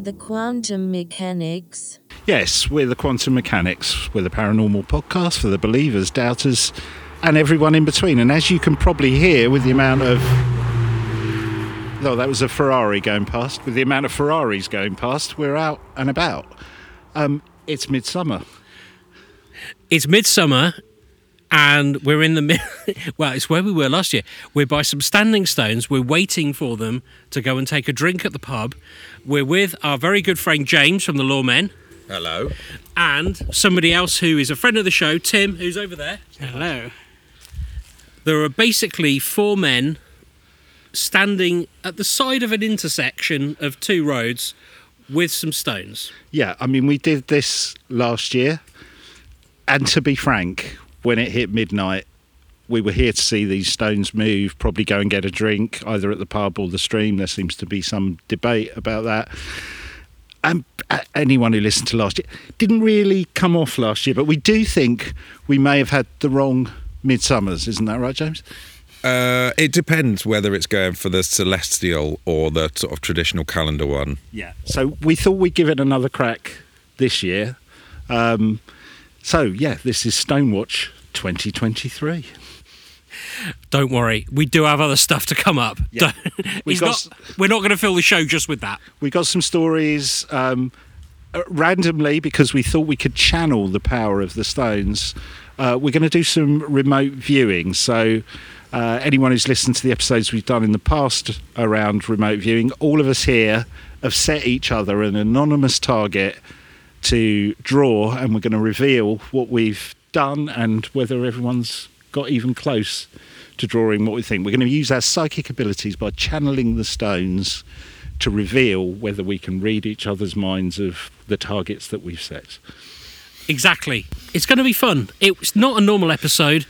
Are the quantum mechanics? Yes, we're the Quantum Mechanics. We're the paranormal podcast for the believers, doubters, and everyone in between. And as you can probably hear with the amount of. Oh, that was a Ferrari going past. With the amount of Ferraris going past, we're out and about. Um, it's midsummer. It's midsummer, and we're in the mid- well. It's where we were last year. We're by some standing stones. We're waiting for them to go and take a drink at the pub. We're with our very good friend James from the Loremen, Hello. and somebody else who is a friend of the show, Tim, who's over there. Hello. There are basically four men standing at the side of an intersection of two roads with some stones. Yeah, I mean, we did this last year. And to be frank, when it hit midnight, we were here to see these stones move, probably go and get a drink, either at the pub or the stream. There seems to be some debate about that. And uh, anyone who listened to last year didn't really come off last year, but we do think we may have had the wrong midsummers. Isn't that right, James? Uh, it depends whether it's going for the celestial or the sort of traditional calendar one. Yeah. So we thought we'd give it another crack this year. Um, so, yeah, this is Stonewatch 2023. Don't worry, we do have other stuff to come up. Yeah. We got not, we're not going to fill the show just with that. we got some stories um, uh, randomly because we thought we could channel the power of the stones. Uh, we're going to do some remote viewing. So, uh, anyone who's listened to the episodes we've done in the past around remote viewing, all of us here have set each other an anonymous target to draw, and we're going to reveal what we've done and whether everyone's got even close to drawing what we think. We're going to use our psychic abilities by channeling the stones to reveal whether we can read each other's minds of the targets that we've set. Exactly. It's going to be fun. It's not a normal episode,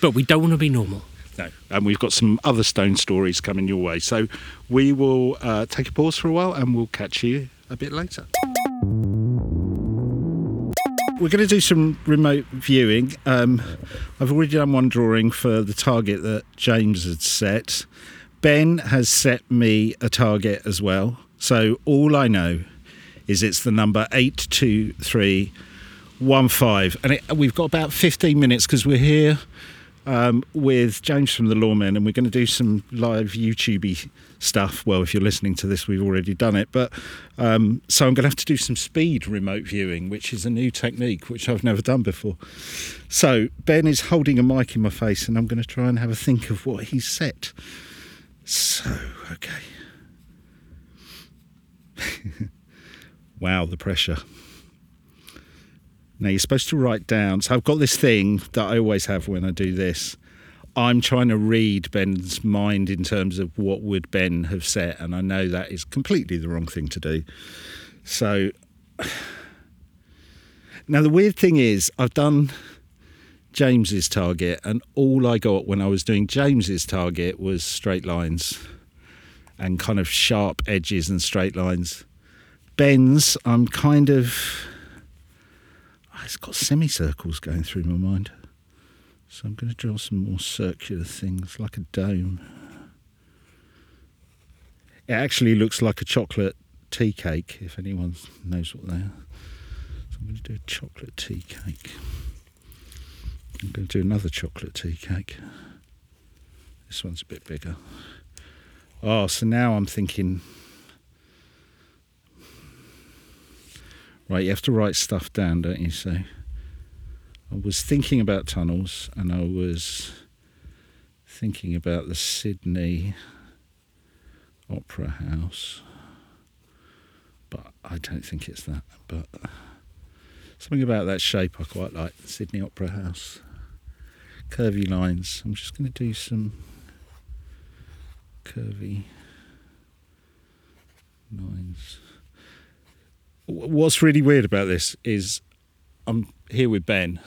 but we don't want to be normal. No. And we've got some other stone stories coming your way. So we will uh, take a pause for a while and we'll catch you a bit later. We're going to do some remote viewing. Um, I've already done one drawing for the target that James had set. Ben has set me a target as well. So all I know is it's the number 82315. And it, we've got about 15 minutes because we're here um, with James from the Loremen, and we're going to do some live YouTube stuff. Well, if you're listening to this, we've already done it, but um, so I'm going to have to do some speed remote viewing, which is a new technique which I've never done before. So Ben is holding a mic in my face, and I'm going to try and have a think of what he's set. So okay. wow, the pressure. Now you're supposed to write down. So I've got this thing that I always have when I do this. I'm trying to read Ben's mind in terms of what would Ben have said, and I know that is completely the wrong thing to do. So now the weird thing is, I've done James's target, and all I got when I was doing James's target was straight lines and kind of sharp edges and straight lines. Ben's, I'm kind of it's got semicircles going through my mind. So I'm going to draw some more circular things, like a dome. It actually looks like a chocolate tea cake, if anyone knows what they are. So I'm going to do a chocolate tea cake. I'm going to do another chocolate tea cake. This one's a bit bigger. Oh, so now I'm thinking Right, you have to write stuff down, don't you? So I was thinking about tunnels and I was thinking about the Sydney Opera House. But I don't think it's that. But something about that shape I quite like. The Sydney Opera House. Curvy lines. I'm just going to do some curvy lines what's really weird about this is I'm here with Ben.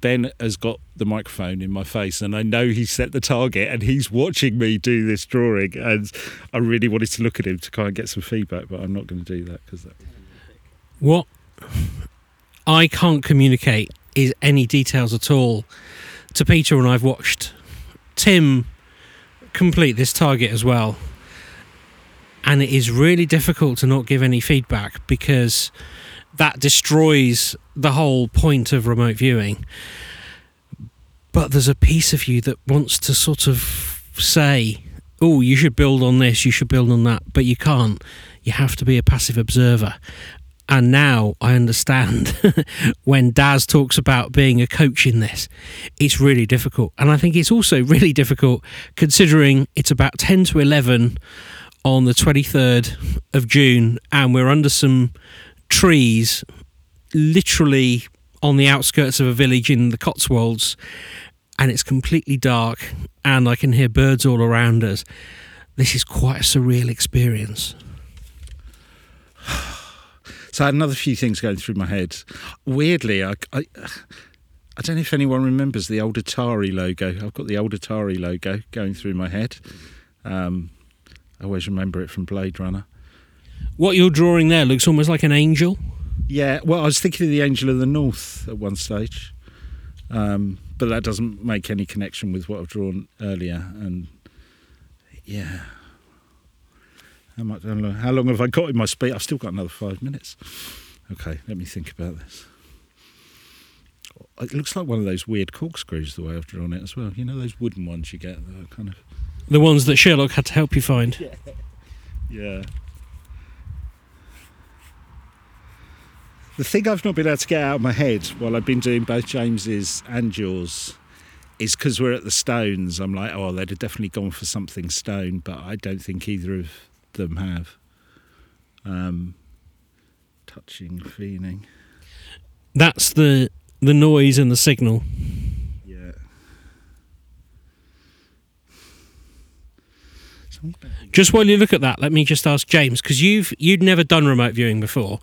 Ben has got the microphone in my face, and I know he set the target, and he's watching me do this drawing. And I really wanted to look at him to kind of get some feedback, but I'm not going to do that because that. What I can't communicate is any details at all to Peter, and I've watched Tim complete this target as well. And it is really difficult to not give any feedback because that destroys the whole point of remote viewing. But there's a piece of you that wants to sort of say, oh, you should build on this, you should build on that, but you can't. You have to be a passive observer. And now I understand when Daz talks about being a coach in this, it's really difficult. And I think it's also really difficult considering it's about 10 to 11 on the 23rd of June and we're under some trees literally on the outskirts of a village in the Cotswolds and it's completely dark and I can hear birds all around us. This is quite a surreal experience. So I had another few things going through my head. Weirdly, I, I, I don't know if anyone remembers the old Atari logo. I've got the old Atari logo going through my head. Um, I always remember it from Blade Runner. What you're drawing there looks almost like an angel. Yeah, well, I was thinking of the Angel of the North at one stage, um, but that doesn't make any connection with what I've drawn earlier. And yeah, how much? How long, how long have I got in my speed? I've still got another five minutes. Okay, let me think about this. It looks like one of those weird corkscrews the way I've drawn it as well. You know those wooden ones you get that are kind of The ones that Sherlock had to help you find. yeah. yeah. The thing I've not been able to get out of my head while I've been doing both James's and yours is because we're at the Stones. I'm like, oh, they'd have definitely gone for something stone, but I don't think either of them have. Um, touching, feeling. That's the the noise and the signal. Yeah. Just while you look at that, let me just ask James because you've you'd never done remote viewing before.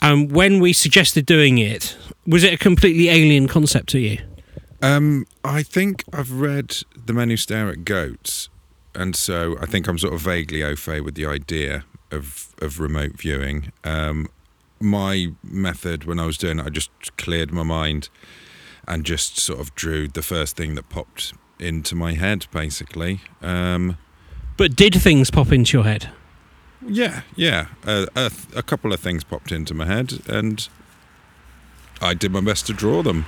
And when we suggested doing it, was it a completely alien concept to you? Um, I think I've read The Men Who Stare at Goats, and so I think I'm sort of vaguely au fait with the idea of of remote viewing. Um, my method when I was doing it, I just cleared my mind and just sort of drew the first thing that popped into my head, basically. Um, But did things pop into your head? yeah, yeah. Uh, a, a couple of things popped into my head, and I did my best to draw them.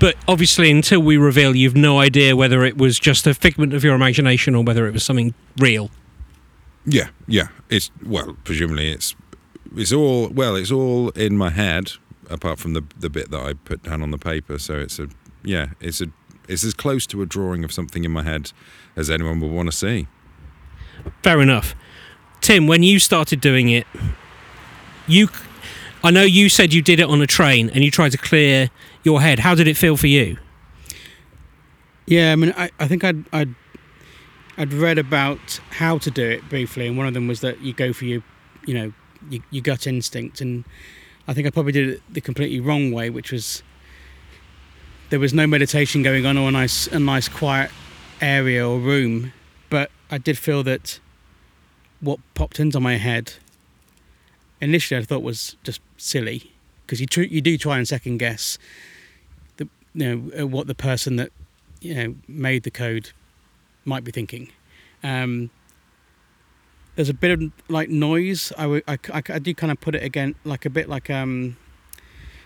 But obviously, until we reveal, you've no idea whether it was just a figment of your imagination or whether it was something real. Yeah, yeah. It's well, presumably it's it's all well, it's all in my head, apart from the the bit that I put down on the paper. So it's a yeah, it's a it's as close to a drawing of something in my head as anyone would want to see. Fair enough. Tim, when you started doing it, you, I know you said you did it on a train and you tried to clear your head. How did it feel for you? Yeah, I mean, I, I think I'd, I'd I'd read about how to do it briefly, and one of them was that you go for your, you know, your, your gut instinct, and I think I probably did it the completely wrong way, which was there was no meditation going on or a nice a nice quiet area or room, but I did feel that what popped into my head initially I thought was just silly because you tr- you do try and second guess the you know uh, what the person that you know made the code might be thinking. Um, there's a bit of like noise. I, w- I, I, I do kind of put it again like a bit like um,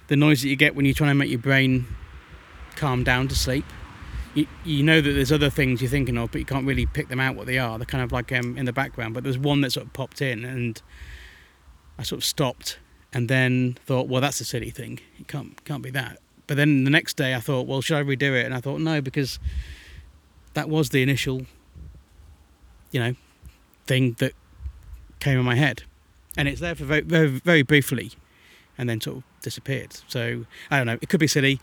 the noise that you get when you're trying to make your brain calm down to sleep. You, you know that there's other things you're thinking of, but you can't really pick them out what they are. They're kind of like um, in the background. But there's one that sort of popped in, and I sort of stopped, and then thought, well, that's a silly thing. It can't can't be that. But then the next day, I thought, well, should I redo it? And I thought, no, because that was the initial, you know, thing that came in my head, and it's there for very, very, very briefly, and then sort of disappeared. So I don't know. It could be silly,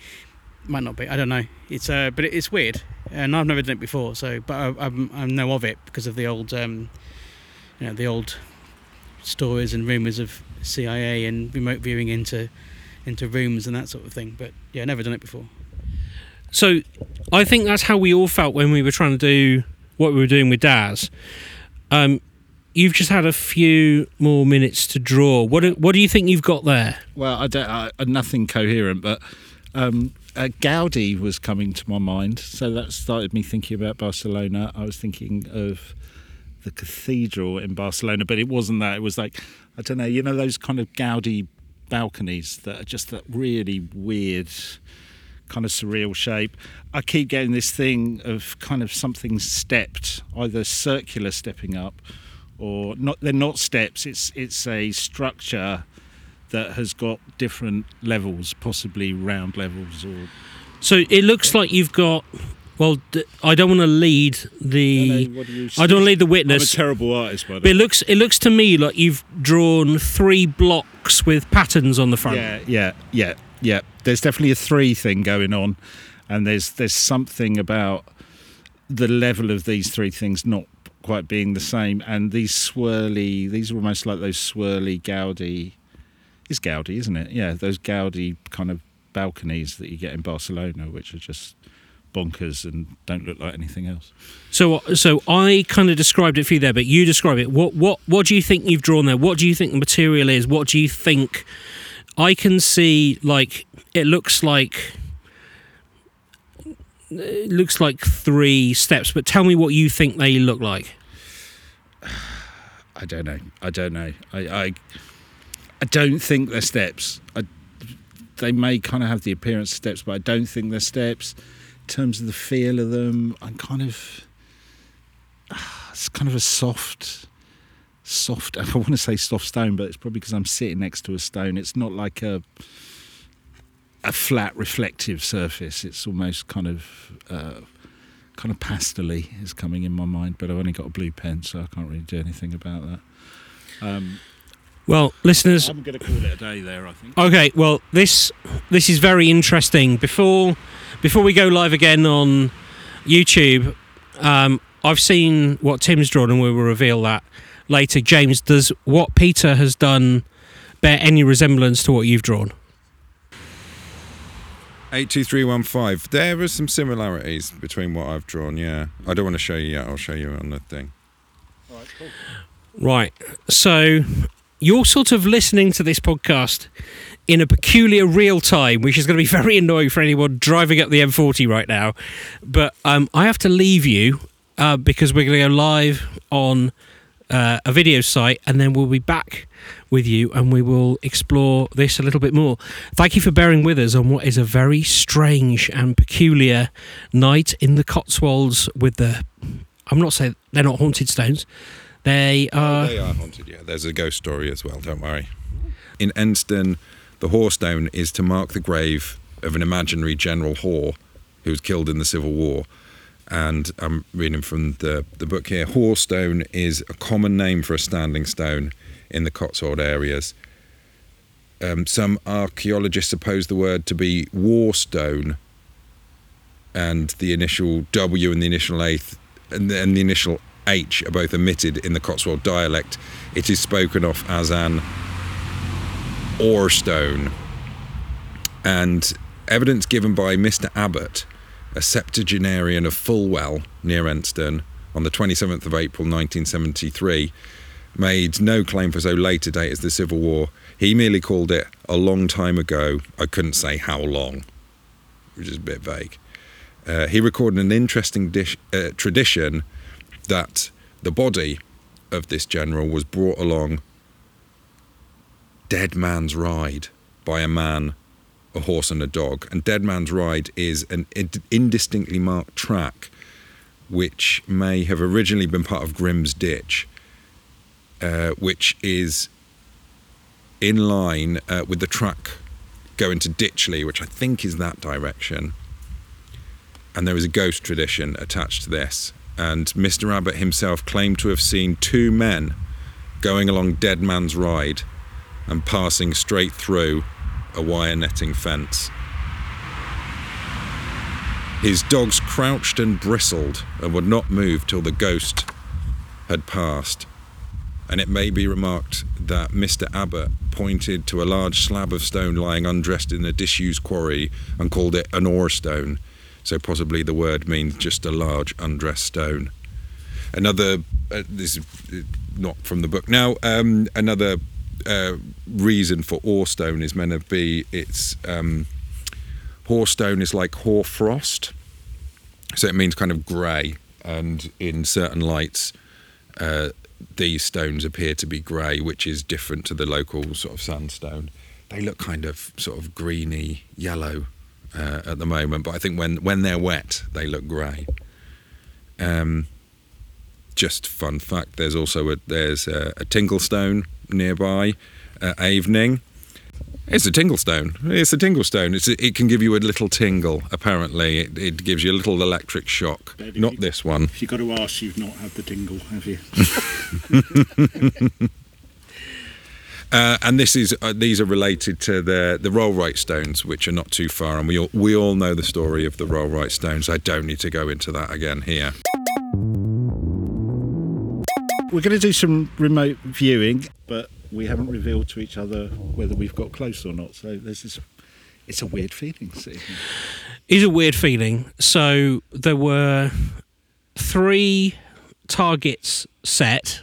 might not be. I don't know. It's uh, but it's weird, and I've never done it before. So, but I, I'm, I know of it because of the old, um, you know, the old stories and rumors of CIA and remote viewing into into rooms and that sort of thing. But yeah, never done it before. So I think that's how we all felt when we were trying to do what we were doing with Daz. Um, you've just had a few more minutes to draw. What do, what do you think you've got there? Well, I don't, I, nothing coherent, but um, uh, Gaudi was coming to my mind, so that started me thinking about Barcelona. I was thinking of the cathedral in Barcelona, but it wasn't that. It was like I don't know, you know, those kind of Gaudi balconies that are just that really weird kind of surreal shape. I keep getting this thing of kind of something stepped, either circular stepping up or not they're not steps, it's it's a structure that has got different levels, possibly round levels or So it looks like you've got. Well, I don't want to lead the. do you I don't want to lead the witness. I'm a terrible artist by the But it looks it looks to me like you've drawn three blocks with patterns on the front. Yeah, yeah, yeah, yeah. There's definitely a three thing going on, and there's there's something about the level of these three things not quite being the same, and these swirly, these are almost like those swirly Gaudi. It's Gaudi, isn't it? Yeah, those Gaudi kind of balconies that you get in Barcelona, which are just bonkers and don't look like anything else. So so I kind of described it for you there, but you describe it. What what what do you think you've drawn there? What do you think the material is? What do you think? I can see like it looks like it looks like three steps, but tell me what you think they look like. I don't know. I don't know. I I, I don't think they're steps. I, they may kind of have the appearance of steps, but I don't think they're steps. In terms of the feel of them, I'm kind of it's kind of a soft, soft. I want to say soft stone, but it's probably because I'm sitting next to a stone. It's not like a a flat reflective surface. It's almost kind of uh, kind of pastely is coming in my mind, but I've only got a blue pen, so I can't really do anything about that. Um, Well, listeners, I'm going to call it a day there. I think. Okay, well this this is very interesting. Before before we go live again on YouTube, um, I've seen what Tim's drawn, and we will reveal that later. James, does what Peter has done bear any resemblance to what you've drawn? 82315. There are some similarities between what I've drawn, yeah. I don't want to show you yet. I'll show you on the thing. Right. So you're sort of listening to this podcast in a peculiar real time, which is going to be very annoying for anyone driving up the M40 right now. But um, I have to leave you uh, because we're going to go live on uh, a video site and then we'll be back with you and we will explore this a little bit more. Thank you for bearing with us on what is a very strange and peculiar night in the Cotswolds with the. I'm not saying they're not haunted stones. They are. they are haunted, yeah. There's a ghost story as well, don't worry. In Enstone, the Hoar Stone is to mark the grave of an imaginary General Hoare who was killed in the Civil War. And I'm reading from the, the book here. Hoar Stone is a common name for a standing stone in the Cotswold areas. Um, some archaeologists suppose the word to be Warstone, and the initial W and the initial eighth and the, and the initial H are both omitted in the Cotswold dialect. It is spoken of as an Orstone. And evidence given by Mr. Abbott, a septuagenarian of Fulwell near Enstone, on the 27th of April 1973, made no claim for so late a date as the Civil War. He merely called it a long time ago. I couldn't say how long, which is a bit vague. Uh, he recorded an interesting dish, uh, tradition that the body of this general was brought along Dead Man's Ride by a man, a horse, and a dog. And Dead Man's Ride is an indistinctly marked track which may have originally been part of Grim's Ditch, uh, which is in line uh, with the track going to Ditchley, which I think is that direction. And there is a ghost tradition attached to this. And Mr. Abbott himself claimed to have seen two men going along Dead Man's Ride and passing straight through a wire netting fence. His dogs crouched and bristled and would not move till the ghost had passed. And it may be remarked that Mr. Abbott pointed to a large slab of stone lying undressed in a disused quarry and called it an ore stone. So possibly the word means just a large undressed stone. Another, uh, this is uh, not from the book now. Um, another uh, reason for ore stone is meant to be it's um, Hoar Stone is like hoarfrost, so it means kind of grey, and in certain lights, uh, these stones appear to be grey, which is different to the local sort of sandstone. They look kind of sort of greeny yellow uh, at the moment, but I think when when they're wet, they look grey. Um, just fun fact: there's also a there's a, a tingle stone nearby at Avening. It's a tingle stone. It's a tingle stone. It's a, it can give you a little tingle. Apparently, it, it gives you a little electric shock. Not you- this one. If you've got to ask, you've not had the tingle, have you? Uh, and this is uh, these are related to the the Rollright stones, which are not too far, and we all we all know the story of the Rollright stones. I don't need to go into that again here. We're going to do some remote viewing, but we haven't revealed to each other whether we've got close or not. So this is, it's a weird feeling. Sitting here. is a weird feeling. So there were three targets set.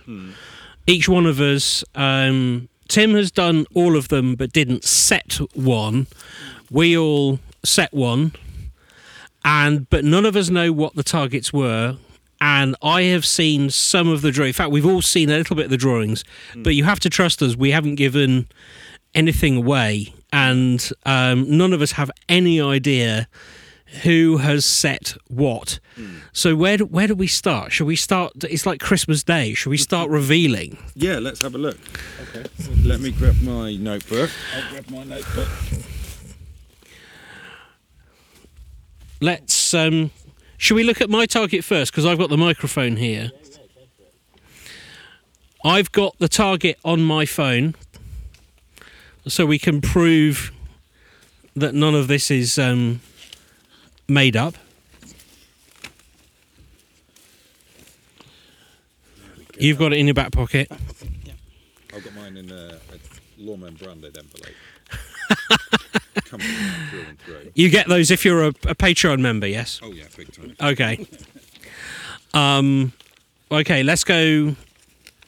Each one of us, um, Tim has done all of them but didn't set one. We all set one, and but none of us know what the targets were. And I have seen some of the drawings. In fact, we've all seen a little bit of the drawings, but you have to trust us. We haven't given anything away, and um, none of us have any idea who has set what. So where do, where do we start? Should we start? It's like Christmas Day. Should we start revealing? Yeah, let's have a look. Okay. Let me grab my notebook. I'll grab my notebook. Let's. Um, shall we look at my target first? Because I've got the microphone here. I've got the target on my phone, so we can prove that none of this is um, made up. You've got it in your back pocket. yeah. I've got mine in a, a Loremen branded envelope. Through through. You get those if you're a, a Patreon member, yes? Oh yeah, big time. Okay. Um, okay, let's go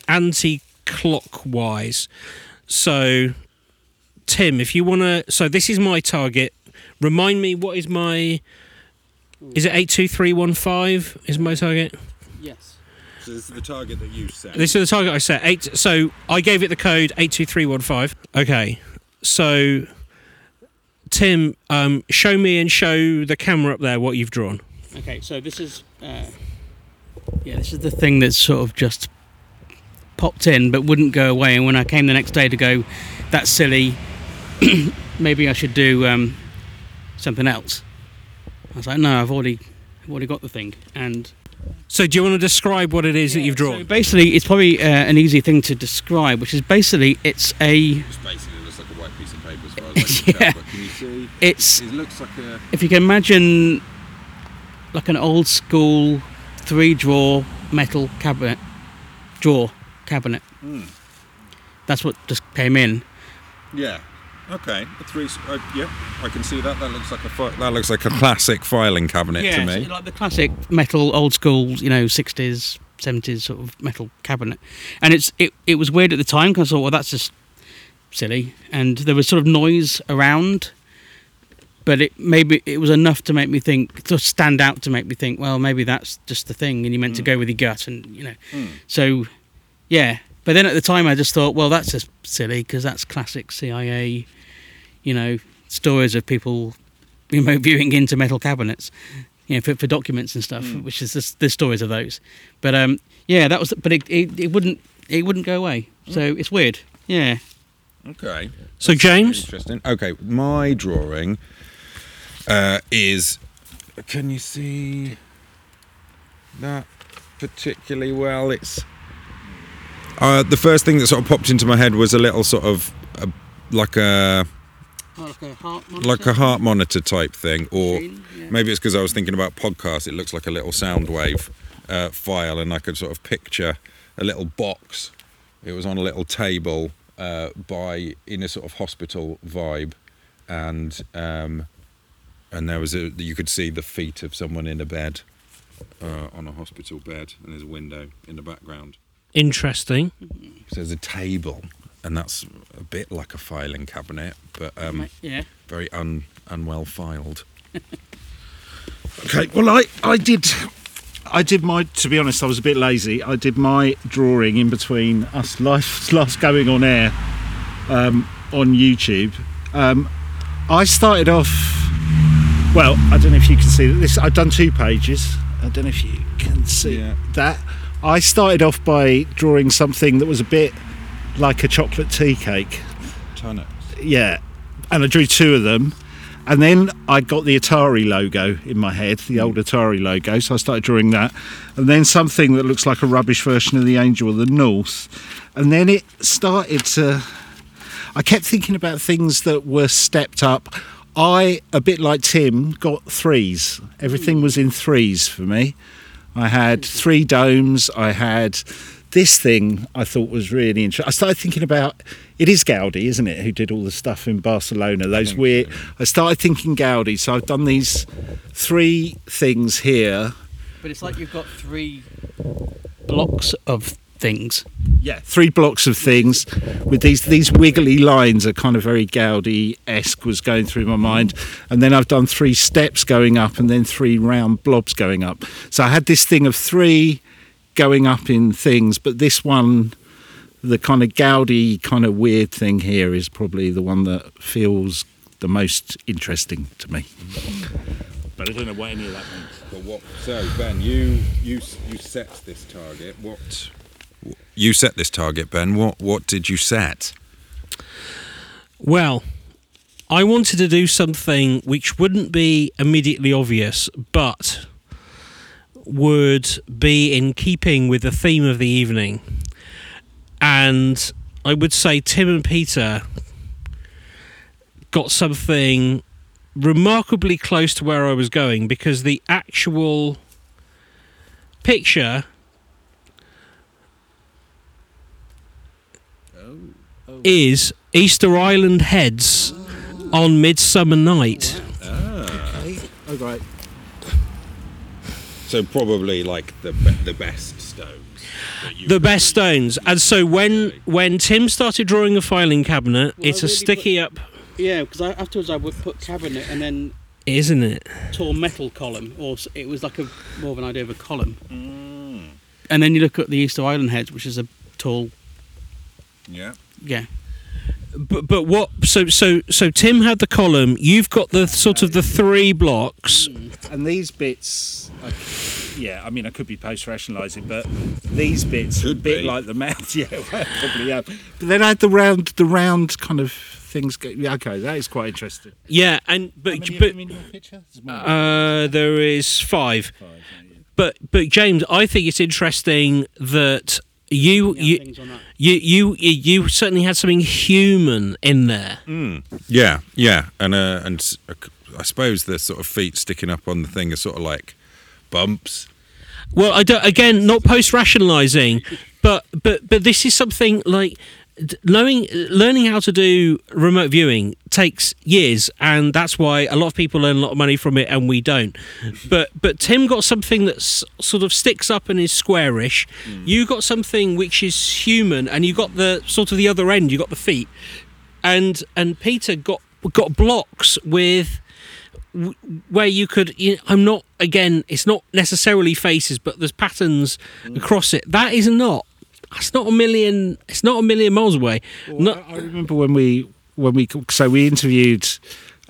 anti-clockwise. So, Tim, if you want to, so this is my target. Remind me, what is my? Is it eight two three one five? Is my target? Yes. So this is the target that you set. This is the target I set. Eight. So I gave it the code eight two three one five. Okay. So, Tim, um, show me and show the camera up there what you've drawn. Okay, so this is uh, yeah, this is the thing that's sort of just popped in but wouldn't go away. And when I came the next day to go, that's silly. Maybe I should do um, something else. I was like, no, I've already, I've already got the thing. And So, do you want to describe what it is that you've So drawn? basically, it's probably uh, an easy thing to describe, which is basically it's a, It basically looks like a white piece of paper as far as I can Yeah. can you see? it's It looks like a. if you can imagine like an old school three drawer metal cabinet drawer cabinet Hmm. that's what just came in Yeah. Okay. A three. Uh, yeah, I can see that. That looks like a. Fi- that looks like a classic filing cabinet to me. like the classic metal old school you know 60s 70s sort of metal cabinet and it's it, it was weird at the time because i thought well that's just silly and there was sort of noise around but it maybe it was enough to make me think to stand out to make me think well maybe that's just the thing and you meant to go with your gut and you know Mm. so yeah but then at the time i just thought well that's just silly because that's classic cia you know stories of people remote viewing into metal cabinets you know for, for documents and stuff which is just the stories of those but um yeah that was but it, it, it wouldn't it wouldn't go away so it's weird yeah Okay. So, James, Interesting. Okay, my drawing uh, is. Can you see that particularly well? It's. Uh, the first thing that sort of popped into my head was a little sort of a, like a like a heart like a heart monitor type thing, or Machine, yeah. maybe it's because I was thinking about podcasts. It looks like a little sound wave uh, file, and I could sort of picture a little box. It was on a little table uh, by in a sort of hospital vibe, and um, and there was a you could see the feet of someone in a bed uh, on a hospital bed, and there's a window in the background. interesting. So there's a table, and that's a bit like a filing cabinet, but um, yeah very un unwell filed. Okay, well, I, I did I did my. To be honest, I was a bit lazy. I did my drawing in between us last last going on air um, on YouTube. Um, I started off. Well, I don't know if you can see this. I've done two pages. I don't know if you can see Yeah. that. I started off by drawing something that was a bit like a chocolate tea cake. Turnips. Yeah, and I drew two of them. And then I got the Atari logo in my head, the old Atari logo, so I started drawing that. And then something that looks like a rubbish version of the Angel of the North. And then it started to. I kept thinking about things that were stepped up. I, a bit like Tim, got threes. Everything was in threes for me. I had three domes. I had this thing I thought was really interesting. I started thinking about it is Gaudi, isn't it, who did all the stuff in Barcelona? Those think weird. so. I started thinking Gaudi, so I've done these three things here. But it's like you've got three blocks of things. Yeah, three blocks of things with these these wiggly lines are kind of very Gaudi esque was going through my mind, and then I've done three steps going up and then three round blobs going up. So I had this thing of three going up in things, but this one, the kind of Gaudi kind of weird thing here is probably the one that feels the most interesting to me. But I don't know what any of that means. Well, what? So Ben, you you you set this target. What? You set this target, Ben. What what did you set? Well, I wanted to do something which wouldn't be immediately obvious, but would be in keeping with the theme of the evening. And I would say Tim and Peter got something remarkably close to where I was going because the actual picture is Easter Island heads on Midsummer Night. Oh. Okay. Oh right. So probably like the the best stones. The best use. stones. And so when when Tim started drawing a filing cabinet, Well, I it's a really sticky up, Yeah, because I, afterwards I would put cabinet and then isn't it? tall metal column, or it was like a more of an idea of a column. Mm. And then you look at the Easter Island heads, which is a tall, Yeah. yeah. But but what? So so so Tim had the column. You've got the sort of the three blocks. And these bits, I, yeah, I mean, I could be post rationalising, but these bits are a Could bit be. like the mouth. Yeah, well, probably am. But then I had the round, the round kind of things. Go, yeah, okay, that is quite interesting. Yeah, and but How many of but them in picture? There's uh, there is five. Five, yeah. But but James, I think it's interesting that you you. on that. You, you you certainly had something human in there. Yeah, yeah, and uh, and s- uh, c- I suppose the sort of feet sticking up on the thing are sort of like bumps. Well, I don't, again, not post rationalizing, but but but this is something like d- knowing learning how to do remote viewing takes years and that's why a lot of people earn a lot of money from it and we don't. But but tim got something that sort of sticks up and is squarish. Mm. You got something which is human and you got the sort of the other end you got the feet. And and peter got got blocks with where you could you know, i'm not again it's not necessarily faces but there's patterns mm. across it. That is not that's not a million it's not a million miles away Well, Not- I, I remember when we when we so we interviewed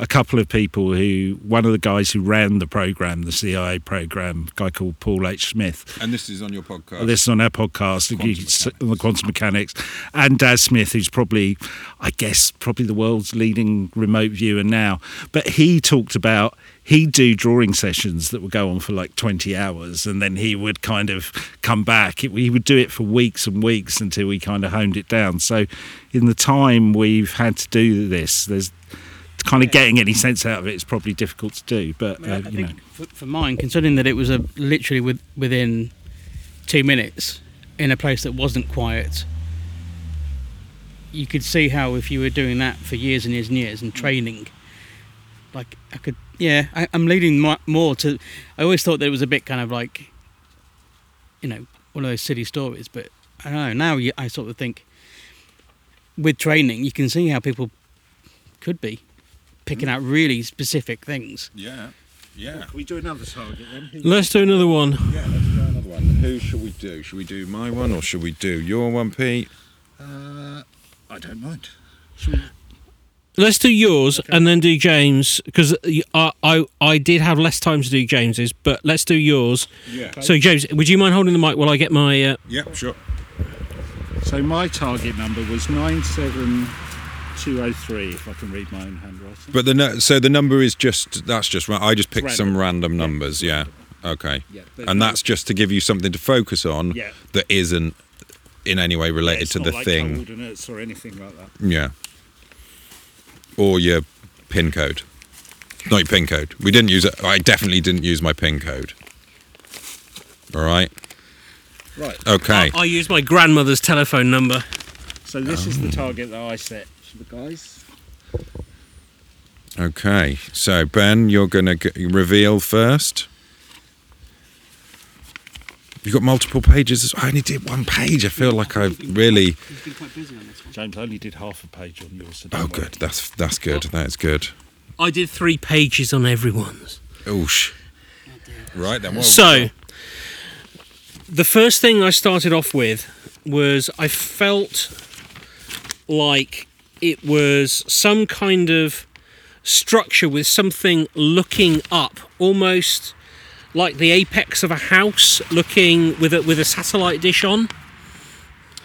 a couple of people who one of the guys who ran the program, the CIA program, a guy called Paul H. Smith. And this is on your podcast. This is on our podcast, Quantum you on the quantum mechanics, and Daz Smith, who's probably, I guess, probably the world's leading remote viewer now. But he talked about he'd do drawing sessions that would go on for like 20 hours, and then he would kind of come back. It, he would do it for weeks and weeks until we kind of honed it down. So, in the time we've had to do this, there's kind of getting any sense out of it is probably difficult to do. But I, mean, uh, you know, for, for mine, considering that it was a literally with, within two minutes in a place that wasn't quiet, you could see how if you were doing that for years and years and years and training, like I could, yeah, I, I'm leading more to. I always thought that it was a bit kind of like, you know, one of those silly stories, but I don't know. Now you, I sort of think, with training, you can see how people could be picking out really specific things. Yeah, yeah. we do another target then? let's do another one Yeah, let's do another one. who should we do? Should we do my one or should we do your one, Pete? Uh, I don't mind. Shall we- Let's do yours and then do James because I, I I did have less time to do James's, but let's do yours. Yeah. So James, would you mind holding the mic while I get my? Uh, Yeah, sure. So my target number was nine seven two oh three. If I can read my own handwriting. But the nu- so the number is just that's just ra- I just picked some Random. random numbers. Yeah. Okay. Yeah, And that's just to give you something to focus on Yeah. that isn't in any way Yeah, related it's to not the like thing. coordinates or anything like that. Yeah. Or your pin code. Not your pin code. We didn't use it. I definitely didn't use my pin code. All right. Right. Okay. I, I used my grandmother's telephone number. So this is the target that I set for the guys. Okay. So Ben, you're gonna g- reveal first. You got multiple pages. I only did one page. I feel like I've really. He's been quite busy on this one. James I only did half a page on yours. So Oh, don't worry. good. That's that's good. Oh. That is good. I did three pages on everyone's. Oosh. Oh, right then. What have we So, the first thing I started off with was I felt like it was some kind of structure with something looking up, almost like the apex of a house, looking with a with a satellite dish on.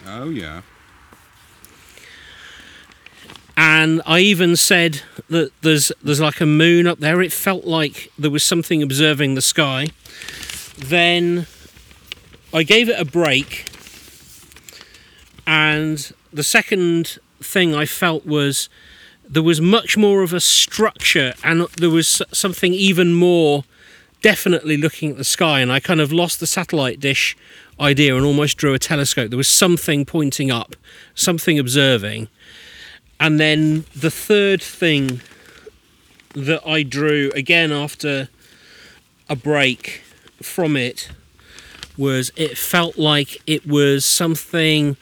Oh yeah. and I even said that there's there's like a moon up there. It felt like there was something observing the sky. Then I gave it a break, and the second thing I felt was there was much more of a structure, and there was something even more definitely looking at the sky. And I kind of lost the satellite dish idea and almost drew a telescope. There was something pointing up, something observing. And then the third thing that I drew again after a break from it was it felt like it was something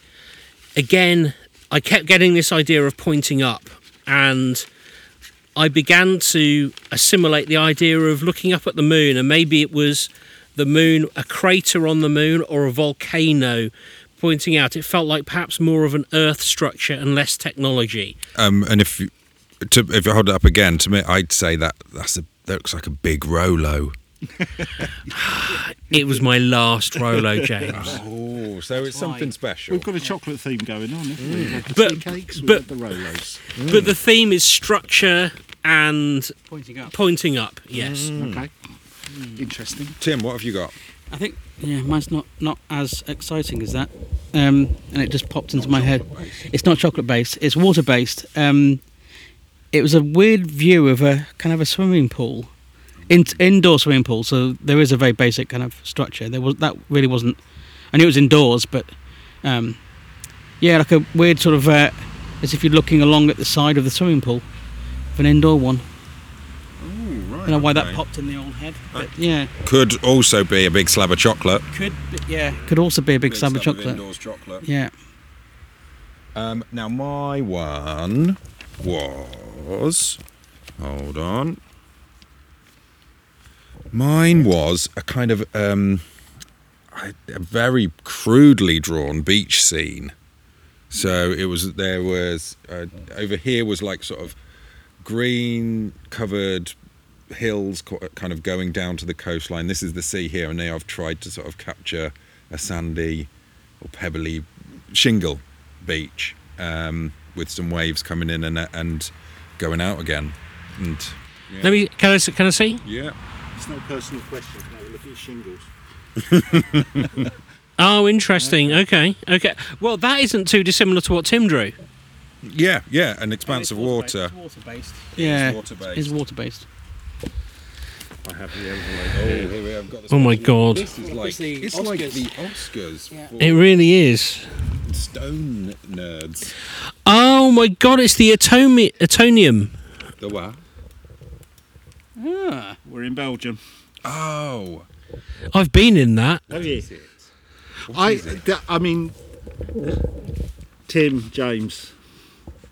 again I kept getting this idea of pointing up and I began to assimilate the idea of looking up at the moon and maybe it was the moon a crater on the moon or a volcano pointing out it felt like perhaps more of an earth structure and less technology Um, and if you, to, if you hold it up again, to me, I'd say that that's a that looks like a big Rolo. It was my last Rolo, James. Oh, so it's something special. We've got a chocolate theme going on. haven't we? We've had the But- cakes, we've but- had the Rolos. But the theme is structure and Pointing up. pointing up. Yes. Okay. Interesting. Tim, what have you got? I think yeah, mine's not not as exciting as that, um, and it just popped into my head. It's not chocolate based. It's water based. Um, it was a weird view of a kind of a swimming pool, in, indoor swimming pool. So there is a very basic kind of structure. There was that really wasn't. I knew it was indoors, but um, yeah, like a weird sort of uh, as if you're looking along at the side of the swimming pool, of an indoor one. Oh, right. I don't know why that popped in the old head, but yeah, Could also be a big slab of chocolate. could be, yeah could also be a big, slab of chocolate. indoors chocolate. Yeah. Um, now my one was. Hold on. Mine was a kind of um, a a very crudely drawn beach scene. So it was there was uh, over here was like sort of green covered hills kind of going down to the coastline. This is the sea here, and now I've tried to sort of capture a sandy or pebbly shingle beach um, with some waves coming in and and going out again. And Let me. Can I? Can I see? yeah, It's no personal question. No, look at your shingles. Oh, interesting. Okay. Okay. Well, that isn't too dissimilar to what Tim drew. yeah, yeah, an expanse of water. water based. Yeah, water-based. it's water based. I have the envelope. Oh, here we have got the Oh my special- God. This is like It's the like the Oscars for It really is. stone nerds. Oh my God! It's the atomi- Atomium. The what? Ah, We're in Belgium. Oh, I've been in that. Have you? I, th- I mean, Tim, James,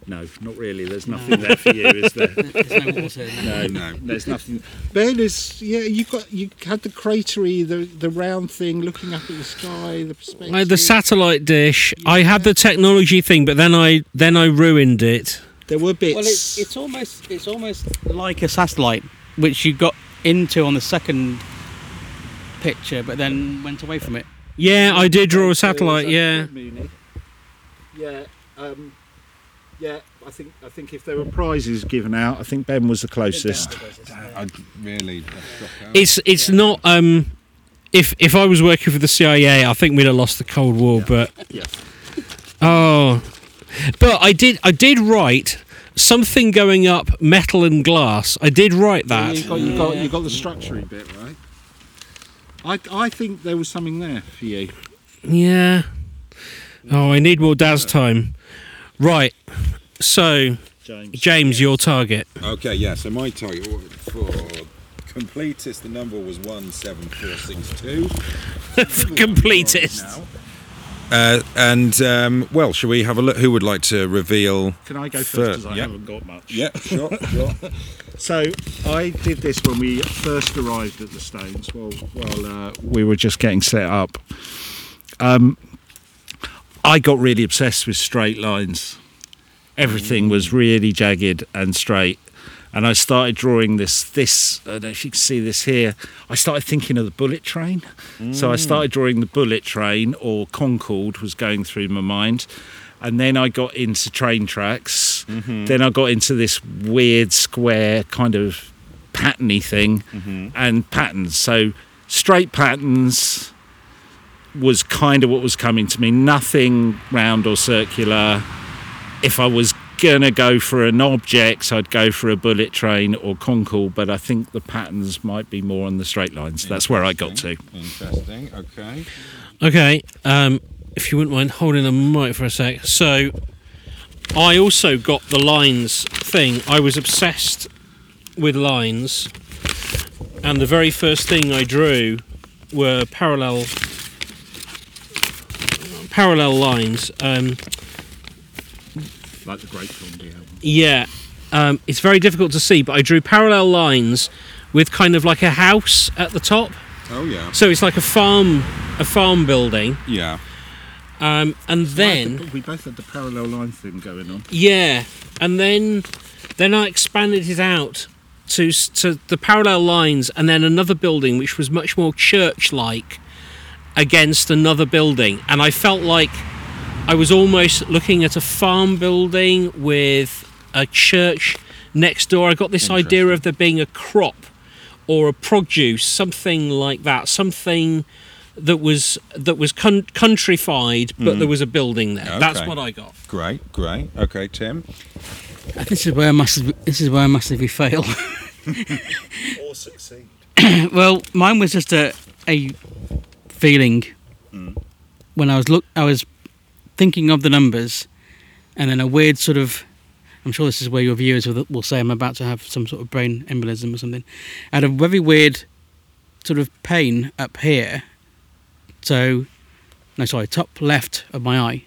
No, not really. There's nothing there for you, is there? There's no water in there. No, no, there's nothing. Ben is yeah. You got you had the cratery, the the round thing, looking up at the sky, the perspective. I had the satellite dish. I had the technology thing, but then I then I ruined it. There were bits. Well, it's, it's almost it's almost like a satellite, which you got into on the second picture, but then went away from it. Yeah, I did draw a satellite. Yeah. Yeah. Um, yeah. I think I think if there were prizes given out, I think Ben was the closest. I really. It's it's not um if if I was working for the CIA, I think we'd have lost the Cold War, but Yeah. oh. But I did I did write something going up metal and glass. I did write that. You got you got you got the structuring bit right. I I think there was something there for you. Yeah. Oh, I need more Daz time. Right. So, James. James, your target. Okay, yeah. So my target for completest, the number was one seven four six two. For completest. Uh, and um, well, shall we have a look? Who would like to reveal? Can I go first because I yeah. haven't got much? Yeah, sure, sure. So I did this when we first arrived at the Stones. While while uh, we were just getting set up. Um, I got really obsessed with straight lines. Everything was really jagged and straight. And I started drawing this. This, I don't know if you can see this here. I started thinking of the bullet train. So I started mm. drawing the bullet train, or Concorde was going through my mind. And then I got into train tracks. Mm-hmm. Then I got into this weird square kind of patterny thing mm-hmm. and patterns. So straight patterns was kind of what was coming to me. Nothing round or circular. If I was gonna go for an object, I'd go for a bullet train or Concorde, but I think the patterns might be more on the straight lines. That's where I got to. Interesting. Okay. Okay. Um, if you wouldn't mind holding the mic for a sec. So, I also got the lines thing. I was obsessed with lines, and the very first thing I drew were parallel parallel lines. Um, Like the Great Comedy album. Yeah, um, it's very difficult to see, but I drew parallel lines with kind of like a house at the top. Oh yeah. So it's like a farm, a farm building, Yeah. um, and then we both had the parallel line thing going on. yeah, and then then I expanded it out to to the parallel lines, and then another building which was much more church-like against another building, and I felt like I was almost looking at a farm building with a church next door. I got this idea of there being a crop or a produce, something like that, something that was that was con- countrified, but there hmm. was a building there. That's what I got. Great. Great. Okay, Tim. Uh, this is where I massively, this is where I massively fail. Or succeed. well, mine was just a a feeling hmm. when I was look I was thinking of the numbers, and then a weird sort of. I'm sure this is where your viewers will, will say I'm about to have some sort of brain embolism or something. I had a very weird sort of pain up here. So, no, sorry, top left of my eye.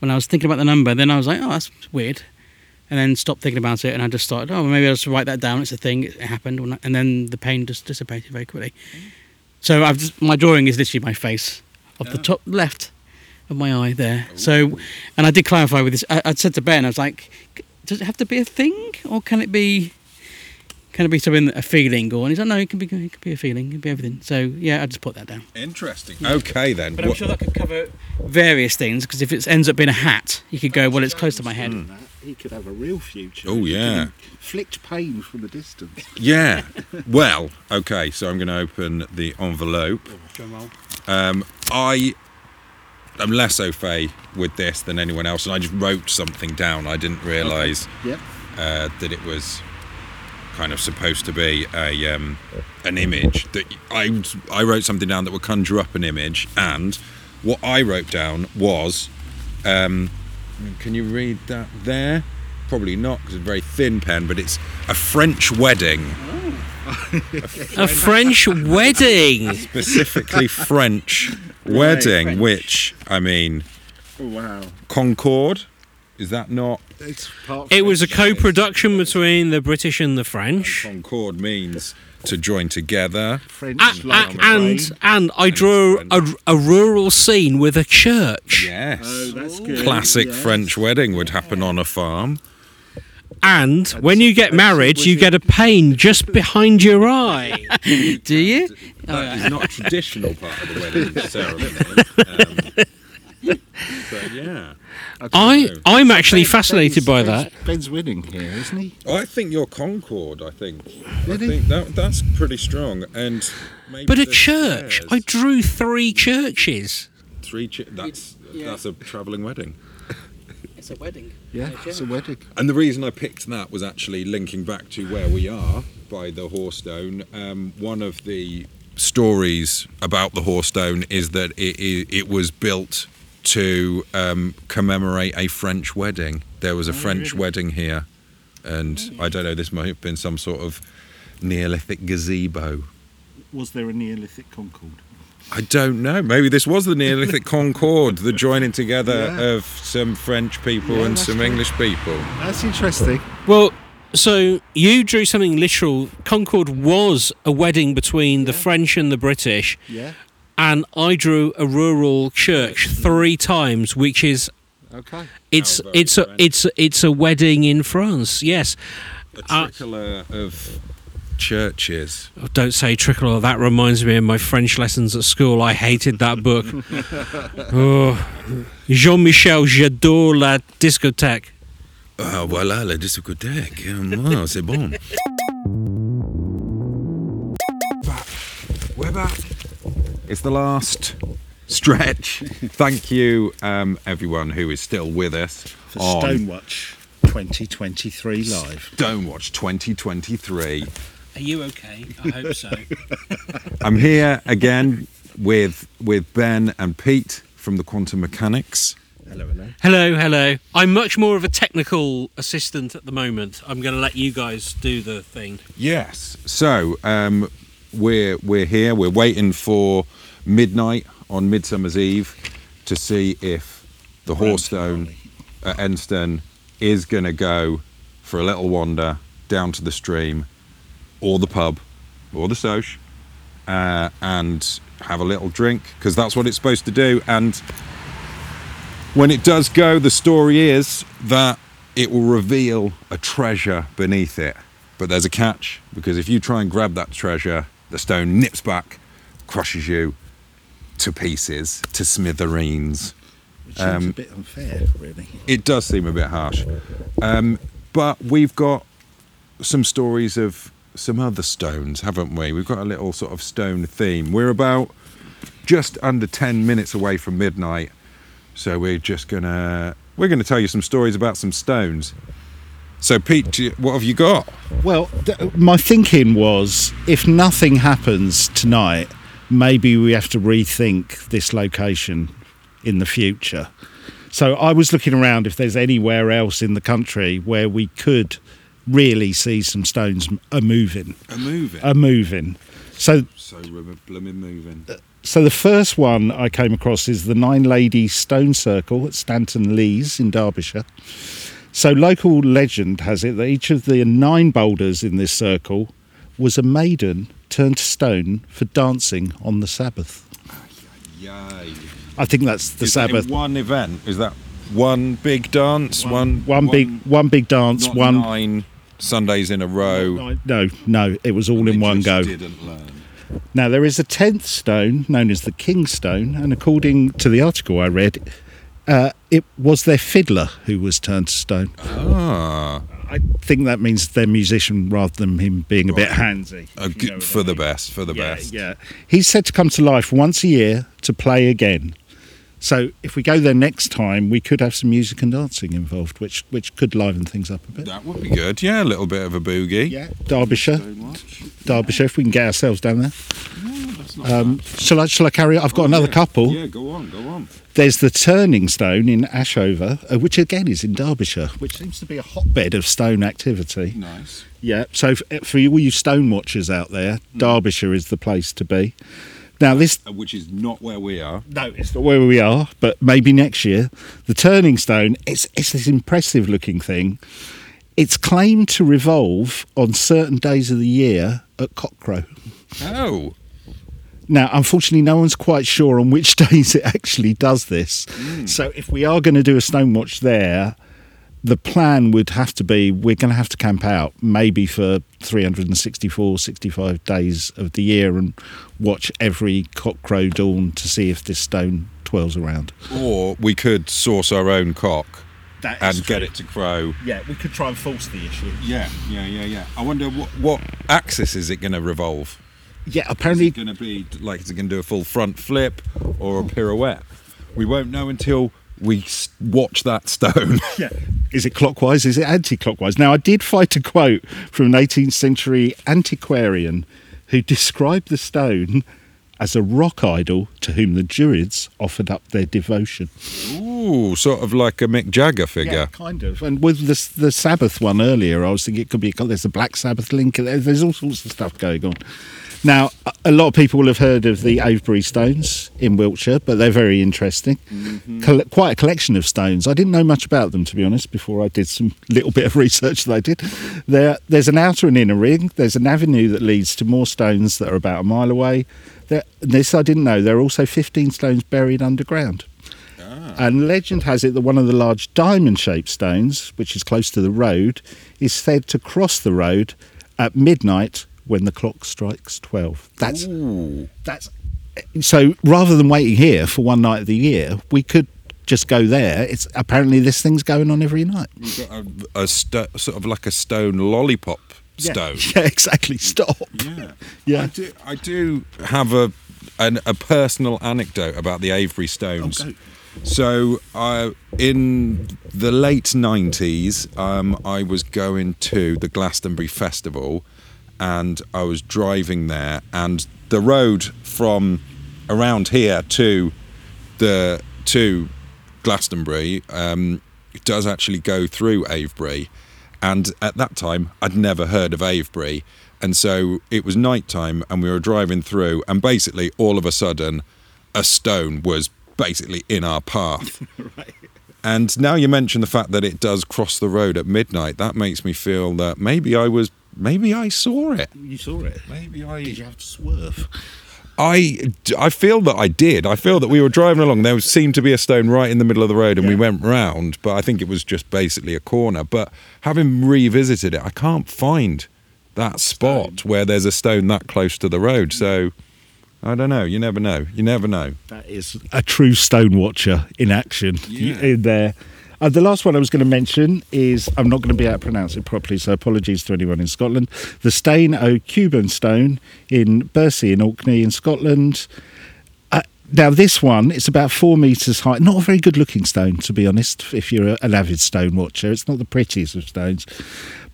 When I was thinking about the number, then I was like, oh, that's weird. And then stopped thinking about it, and I just started, oh, maybe I'll just write that down. It's a thing. It happened, and then the pain just dissipated very quickly. So I've just my drawing is literally my face of the top left of my eye there. So, and I did clarify with this. I, I said to Ben, I was like, does it have to be a thing, or can it be? Can it be something a feeling, or and he's like, no, it can be it can be a feeling, it can be everything. So yeah, I just put that down. Interesting. Okay then. But I'm What- sure that could cover various things because if it ends up being a hat, you could go, well, it's close to my head. That, He could have a real future. Oh, yeah. Flicked pain from a distance. Yeah. well, okay. So I'm going to open the envelope. Um, I am less au fait with this than anyone else, and I just wrote something down. I didn't realise Yep. uh, that it was kind of supposed to be a um, an image. That I I wrote something down that would conjure up an image, and what I wrote down was, um, can you read that there? Probably not because it's a very thin pen, but it's a French wedding. A French wedding. specifically French wedding, which I mean Oh, wow. Concorde, Is that not It's part It was a co-production between the British and the French. Concord means to join together? French, A- a- a and train. and I drew a, a rural scene with a church, Yes. Oh, that's good. Classic Yes. French wedding would happen on a farm. And when you get that's- married, you get a pain just behind your eye. Do you? That is not a traditional part of the wedding ceremony. Um, but yeah. I I'm actually Ben- fascinated Ben's- by Ben's- that. Ben's winning here, isn't he? I think you're Concord, I think. I think that that's pretty strong. And maybe But a the church, I drew three churches. three ch- that's Yeah. that's a travelling wedding. It's a wedding. Yeah, it's a wedding. And the reason I picked that was actually linking back to where we are by the Hoar Stone. Um, one of the stories about the Hoar Stone is that it, it, it was built to um, commemorate a French wedding. There was a French wedding here, and I don't know. This might have been some sort of Neolithic gazebo. Was there a Neolithic Concord? I don't know. Maybe this was the Neolithic Concord, the joining together Yeah. of some French people Yeah, and some right. English people. That's interesting. Well, so you drew something literal. Concord was a wedding between the French and the British, Yeah. and I drew a rural church three times, which is Okay. it's How it's a French. it's a- it's a wedding in France. Yes. A Uh, tricolor of churches. Oh, Don't say tricolor. That reminds me of my French lessons at school. I hated that book. oh, Jean-Michel, j'adore la discothèque. Ah, voilà, la discothèque. Wow, c'est bon. We're back. It's the last stretch. Thank you, um, everyone who is still with us For on Stonewatch 2023 live. Stonewatch 2023. Are you okay? I hope so. I'm here again with with Ben and Pete from the Quantum Mechanics. Hello, hello. hello, hello. I'm much more of a technical assistant at the moment. I'm going to let you guys do the thing. Yes. So um, we're we're here. We're waiting for midnight on Midsummer's Eve to see if the Hoar Stone at Enstone is going to go for a little wander down to the stream, or the pub, or the soch, uh, and have a little drink because that's what it's supposed to do. And when it does go, the story is that it will reveal a treasure beneath it. But there's a catch because if you try and grab that treasure, the stone nips back, crushes you to pieces, to smithereens. Which seems Um, a bit unfair, really. It does seem a bit harsh. Um, but we've got some stories of some other stones, haven't we? We've got a little sort of stone theme. We're about just under 10 minutes away from midnight. So we're just gonna we're gonna tell you some stories about some stones. So Pete, what have you got? Well, th- my thinking was if nothing happens tonight, maybe we have to rethink this location in the future. So I was looking around if there's anywhere else in the country where we could really see some stones a moving, A moving. a moving. So so blooming moving. Uh, so the first one I came across is the Nine Ladies Stone Circle at Stanton Lees in Derbyshire. So local legend has it that each of the nine boulders in this circle was a maiden turned to stone for dancing on the Sabbath. I think that's the Is that Sabbath. one event. Is that one big dance? One One big, one big dance. One. nine Sundays in a row. No, no, it was all They in one go. Didn't learn. Now there is a tenth stone known as the King Stone, and according to the article I read, uh, it was their fiddler who was turned to stone. Ah, I think that means their musician rather than him being a bit handsy. you know for I the best. For the yeah, best. Yeah, he's said to come to life once a year to play again. So if we go there next time, we could have some music and dancing involved, which which could liven things up a bit. That would be good. Yeah, a little bit of a boogie. Yeah, Derbyshire, Derbyshire. If we can get ourselves down there. Um, shall I? Shall I carry on? I've got another couple. Oh, Yeah, go on, go on. There's the Turning Stone in Ashover, uh, which again is in Derbyshire, which seems to be a hotbed of stone activity. Nice. Yeah. So f- for you, all you stone watchers out there, Derbyshire is the place to be. Now this Uh, which is not where we are. no, it's not where we are, but maybe next year. The turning stone, it's it's this impressive looking thing. It's claimed to revolve on certain days of the year at cockcrow. Oh, Now, unfortunately, no one's quite sure on which days it actually does this. So, if we are going to do a stone watch there, the plan would have to be we're going to have to camp out maybe for 364, 65 days of the year and watch every cockcrow dawn to see if this stone twirls around. or we could source our own cock That and get it to crow. Yeah, we could try and force the issue. Yeah, yeah, yeah, yeah. I wonder what, what axis is it going to revolve? Yeah, Is apparently it going to be like is it going to do a full front flip or a pirouette? We won't know until we watch that stone. Yeah. Is it clockwise? Is it anti clockwise? Now, I did find a quote from an 18th century antiquarian who described the stone as a rock idol to whom the Druids offered up their devotion. Ooh, sort of like a Mick Jagger figure. Yeah, kind of. And with the, the Sabbath one earlier, I was thinking it could be, there's a Black Sabbath link, there's all sorts of stuff going on. Now, a- lot of people will have heard of the Avebury stones in Wiltshire, but they're very interesting. Coll- quite a collection of stones. I didn't know much about them, to be honest, before I did some little bit of research that I did. There, there's an outer and inner ring. There's an avenue that leads to more stones that are about a mile away. There, this I didn't know. There are also 15 stones buried underground. Ah. And legend has it that one of the large diamond shaped stones, which is close to the road, is said to cross the road at midnight when the clock strikes 12. That's Ooh. that's so rather than waiting here for one night of the year, we could just go there. It's apparently this thing's going on every night. We've got a, a sto- sort of like a stone lollipop stone. Yeah, exactly. Stop. Yeah. Yeah. I do, I do have a an, a personal anecdote about the Avebury stones. Go. So, uh, in the late 90s, um, I was going to the Glastonbury Festival and I was driving there, and the road from around here to the to Glastonbury um, does actually go through Avebury. And at that time, I'd never heard of Avebury. And so it was night time, and we were driving through, and basically, all of a sudden, a stone was basically in our path. And now you mention the fact that it does cross the road at midnight. That makes me feel that maybe I was, maybe I saw it. You saw it. Maybe I, Did you have to swerve? I, I feel that I did. I feel that we were driving along. There seemed to be a stone right in the middle of the road, and we went round. But I think it was just basically a corner. But having revisited it, I can't find that spot where there's a stone that close to the road. So I don't know. You never know. You never know. That is a true stone watcher in action Yeah. in there. Uh, the last one I was going to mention is I'm not going to be able to pronounce it properly, so apologies to anyone in Scotland. The Stane o' Quoybune stone in Birsay in Orkney in Scotland. Uh, now this one it's about four meters high. Not a very good looking stone, to be honest. If you're a, an avid stone watcher, it's not the prettiest of stones,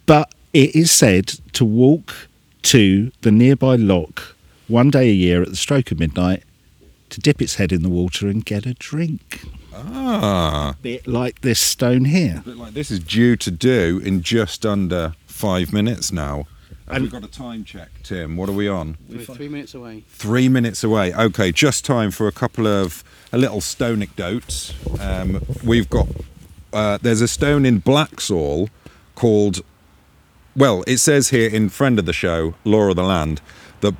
but it is said to walk to the nearby loch one day a year at the stroke of midnight to dip its head in the water and get a drink. Ah, Bit like this stone here. bit like this is due to do in just under five minutes now. Have And- we've got a time check, Tim? What are we on? We're three minutes away. Three minutes away. Okay, just time for a couple of a little stone anecdotes. Um, we've got uh, there's a stone in Blaxhall called. Well, it says here in friend of the show, Lore of the Land, that.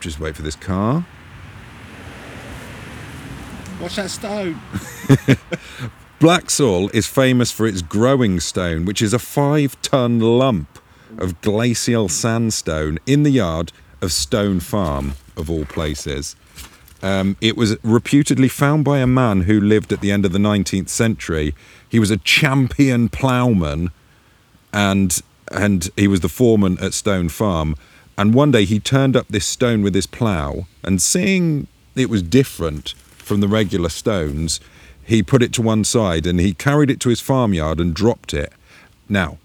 Just wait for this car. Watch that stone. Blaxhall is famous for its growing stone, which is a five ton lump of glacial sandstone in the yard of Stone Farm, of all places. Um, it was reputedly found by a man who lived at the end of the 19th century. He was a champion ploughman and and he was the foreman at Stone Farm. And one day he turned up this stone with his plough, and seeing it was different from the regular stones, he put it to one side and he carried it to his farmyard and dropped it. Now,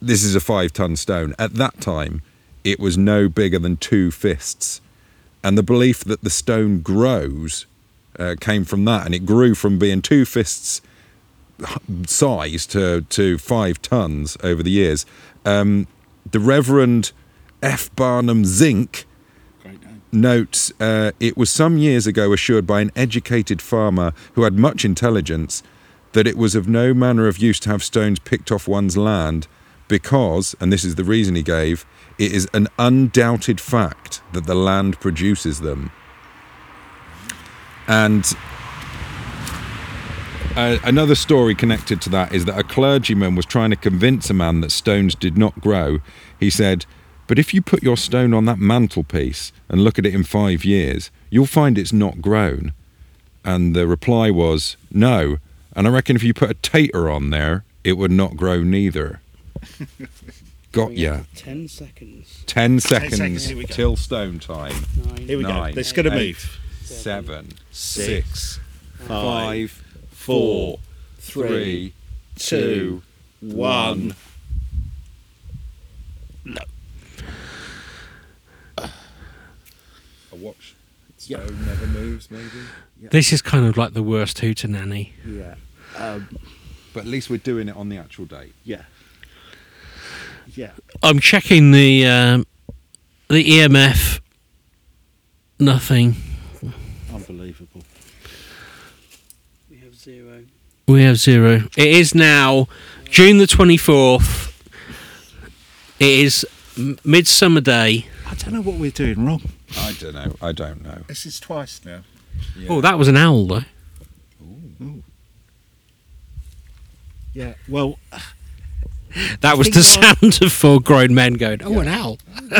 this is a five ton stone. At that time, it was no bigger than two fists. And the belief that the stone grows uh, came from that, and it grew from being two fists size to, to five tons over the years. Um, the Reverend F. Barham Zincke. Notes uh, it was some years ago assured by an educated farmer who had much intelligence that it was of no manner of use to have stones picked off one's land because, and this is the reason he gave, it is an undoubted fact that the land produces them. And uh, another story connected to that is that a clergyman was trying to convince a man that stones did not grow. He said, But if you put your stone on that mantelpiece and look at it in five years, you'll find it's not grown. And the reply was, No. And I reckon if you put a tater on there, it would not grow neither. Got ya. Ten seconds. Ten seconds, seconds, here we go. till stone time. Nine. Here we Nine, go. It's going to eight, move. Seven, Six, six, five, five, four, three, two, two, one. A watch. Stone never moves, maybe. This is kind of like the worst hootenanny. Yeah. Um, But at least we're doing it on the actual date. yeah. Yeah. I'm checking the um, the EMF. Nothing. Unbelievable. We have zero. We have zero. It is now June the 24th. It is m- Midsummer Day. I don't know what we're doing wrong. I don't know. I don't know. This is twice now. Yeah. Oh, that was an owl, though. Yeah. Well, That was the I'll- sound of four grown men going, oh, an owl.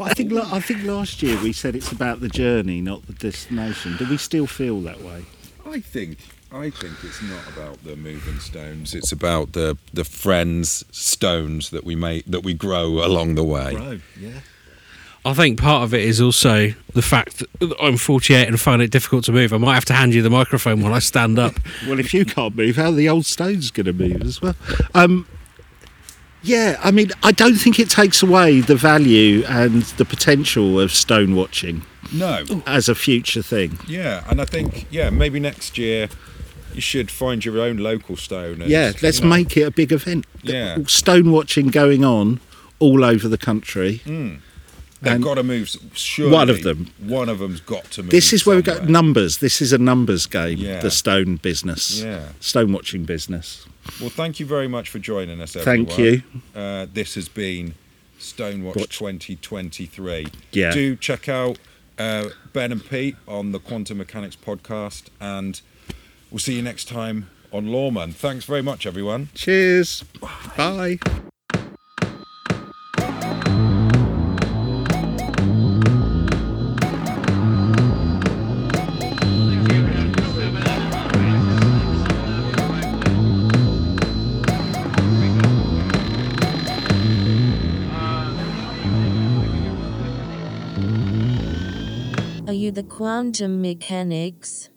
I think la- I think last year we said it's about the journey, not the destination. Do we still feel that way? I think I think it's not about the moving stones. It's about the the friends stones that we make that we grow along the way. Right. Yeah. I think part of it is also the fact that I'm 48 and find it difficult to move. I might have to hand you the microphone while I stand up. Well, if you can't move, how are the old stones going to move as well? Um, yeah, I mean, I don't think it takes away the value and the potential of stone watching No. as a future thing. Yeah, and I think yeah maybe next year you should find your own local stone. And, Yeah, let's you know, make it a big event. Yeah. Stone watching going on all over the country. They've got to move. Surely, One of them. One of them's got to move. This is where we got numbers. This is a numbers game, Yeah. the stone business. Yeah. Stone watching business. Well, thank you very much for joining us. Everyone. Thank you. Uh, this has been Stonewatch Watch. 2023. Yeah. Do check out uh, Ben and Pete on the Quantum Mechanics podcast, and we'll see you next time on Loremen. Thanks very much, everyone. Cheers. Bye. Are the quantum mechanics?